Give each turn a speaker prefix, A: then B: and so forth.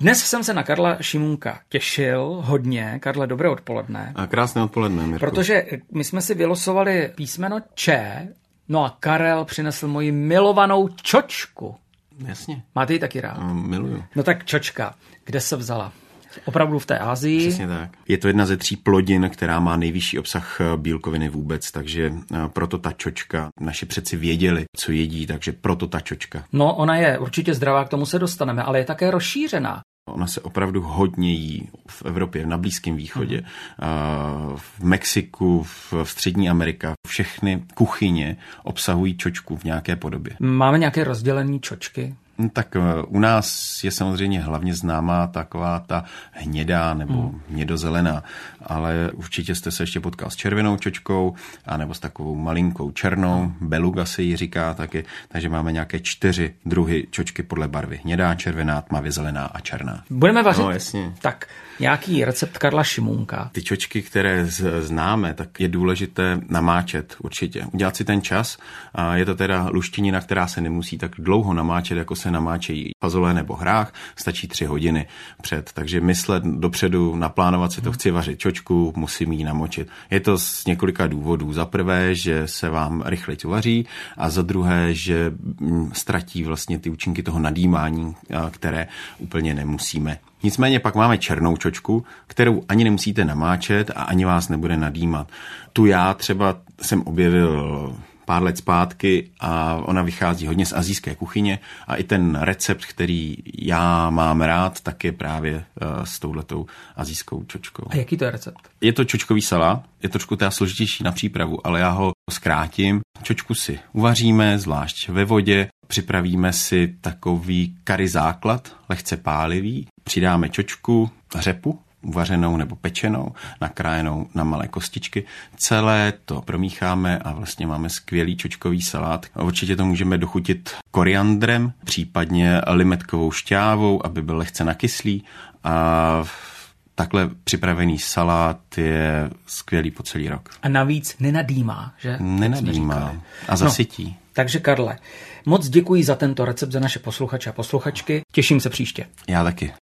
A: Dnes jsem se na Karla Šimunka těšil hodně. Karle, dobré odpoledne.
B: A krásné odpoledne, Mirku.
A: Protože my jsme si vylosovali písmeno Č, no a Karel přinesl moji milovanou čočku.
B: Jasně.
A: Máte ji taky rád?
B: No, miluju.
A: No tak čočka, kde se vzala? Opravdu v té Asii.
B: Přesně tak. Je to jedna ze tří plodin, která má nejvyšší obsah eh, bílkoviny vůbec, takže eh, proto ta čočka. Naši přeci věděli, co jedí, takže proto ta čočka.
A: No, ona je určitě zdravá, k tomu se dostaneme, ale je také rozšířená.
B: Ona se opravdu hodně jí v Evropě, na Blízkém východě, mm. v Mexiku, v Střední Amerika. Všechny kuchyně obsahují čočku v nějaké podobě.
A: Máme nějaké rozdělení čočky?
B: No, tak eh, u nás je samozřejmě hlavně známá taková ta hnědá nebo hmm. hnědozelená, ale určitě jste se ještě potkal s červenou čočkou, anebo s takovou malinkou černou, beluga se jí říká taky, takže máme nějaké čtyři druhy čočky podle barvy. Hnědá, červená, tmavě zelená a černá.
A: Budeme vařit?
B: No, jasně.
A: Tak, nějaký recept Karla Šimunka.
B: Ty čočky, které známe, tak je důležité namáčet určitě. Udělat si ten čas. A je to teda luštinina, která se nemusí tak dlouho namáčet, jako se namáčejí fazole nebo hrách. Stačí tři hodiny před. Takže myslet dopředu, naplánovat si to, chci vařit čočku, musím ji namočit. Je to z několika důvodů. Za prvé, že se vám rychle uvaří a za druhé, že mm, ztratí vlastně ty účinky toho nadýmání, které úplně nemusíme. Nicméně pak máme černou čočku, kterou ani nemusíte namáčet a ani vás nebude nadýmat. Tu já třeba jsem objevil pár let zpátky a ona vychází hodně z azijské kuchyně a i ten recept, který já mám rád, tak je právě uh, s touhletou azijskou čočkou.
A: A jaký to je recept?
B: Je to čočkový salát, je trošku teda složitější na přípravu, ale já ho zkrátím. Čočku si uvaříme, zvlášť ve vodě, připravíme si takový kary základ, lehce pálivý, přidáme čočku, řepu, uvařenou nebo pečenou, nakrájenou na malé kostičky. Celé to promícháme a vlastně máme skvělý čočkový salát. Určitě to můžeme dochutit koriandrem, případně limetkovou šťávou, aby byl lehce nakyslý a takhle připravený salát je skvělý po celý rok.
A: A navíc nenadýmá, že?
B: Nenadýmá a zasytí. No,
A: takže Karle, moc děkuji za tento recept za naše posluchače a posluchačky. Těším se příště.
B: Já taky.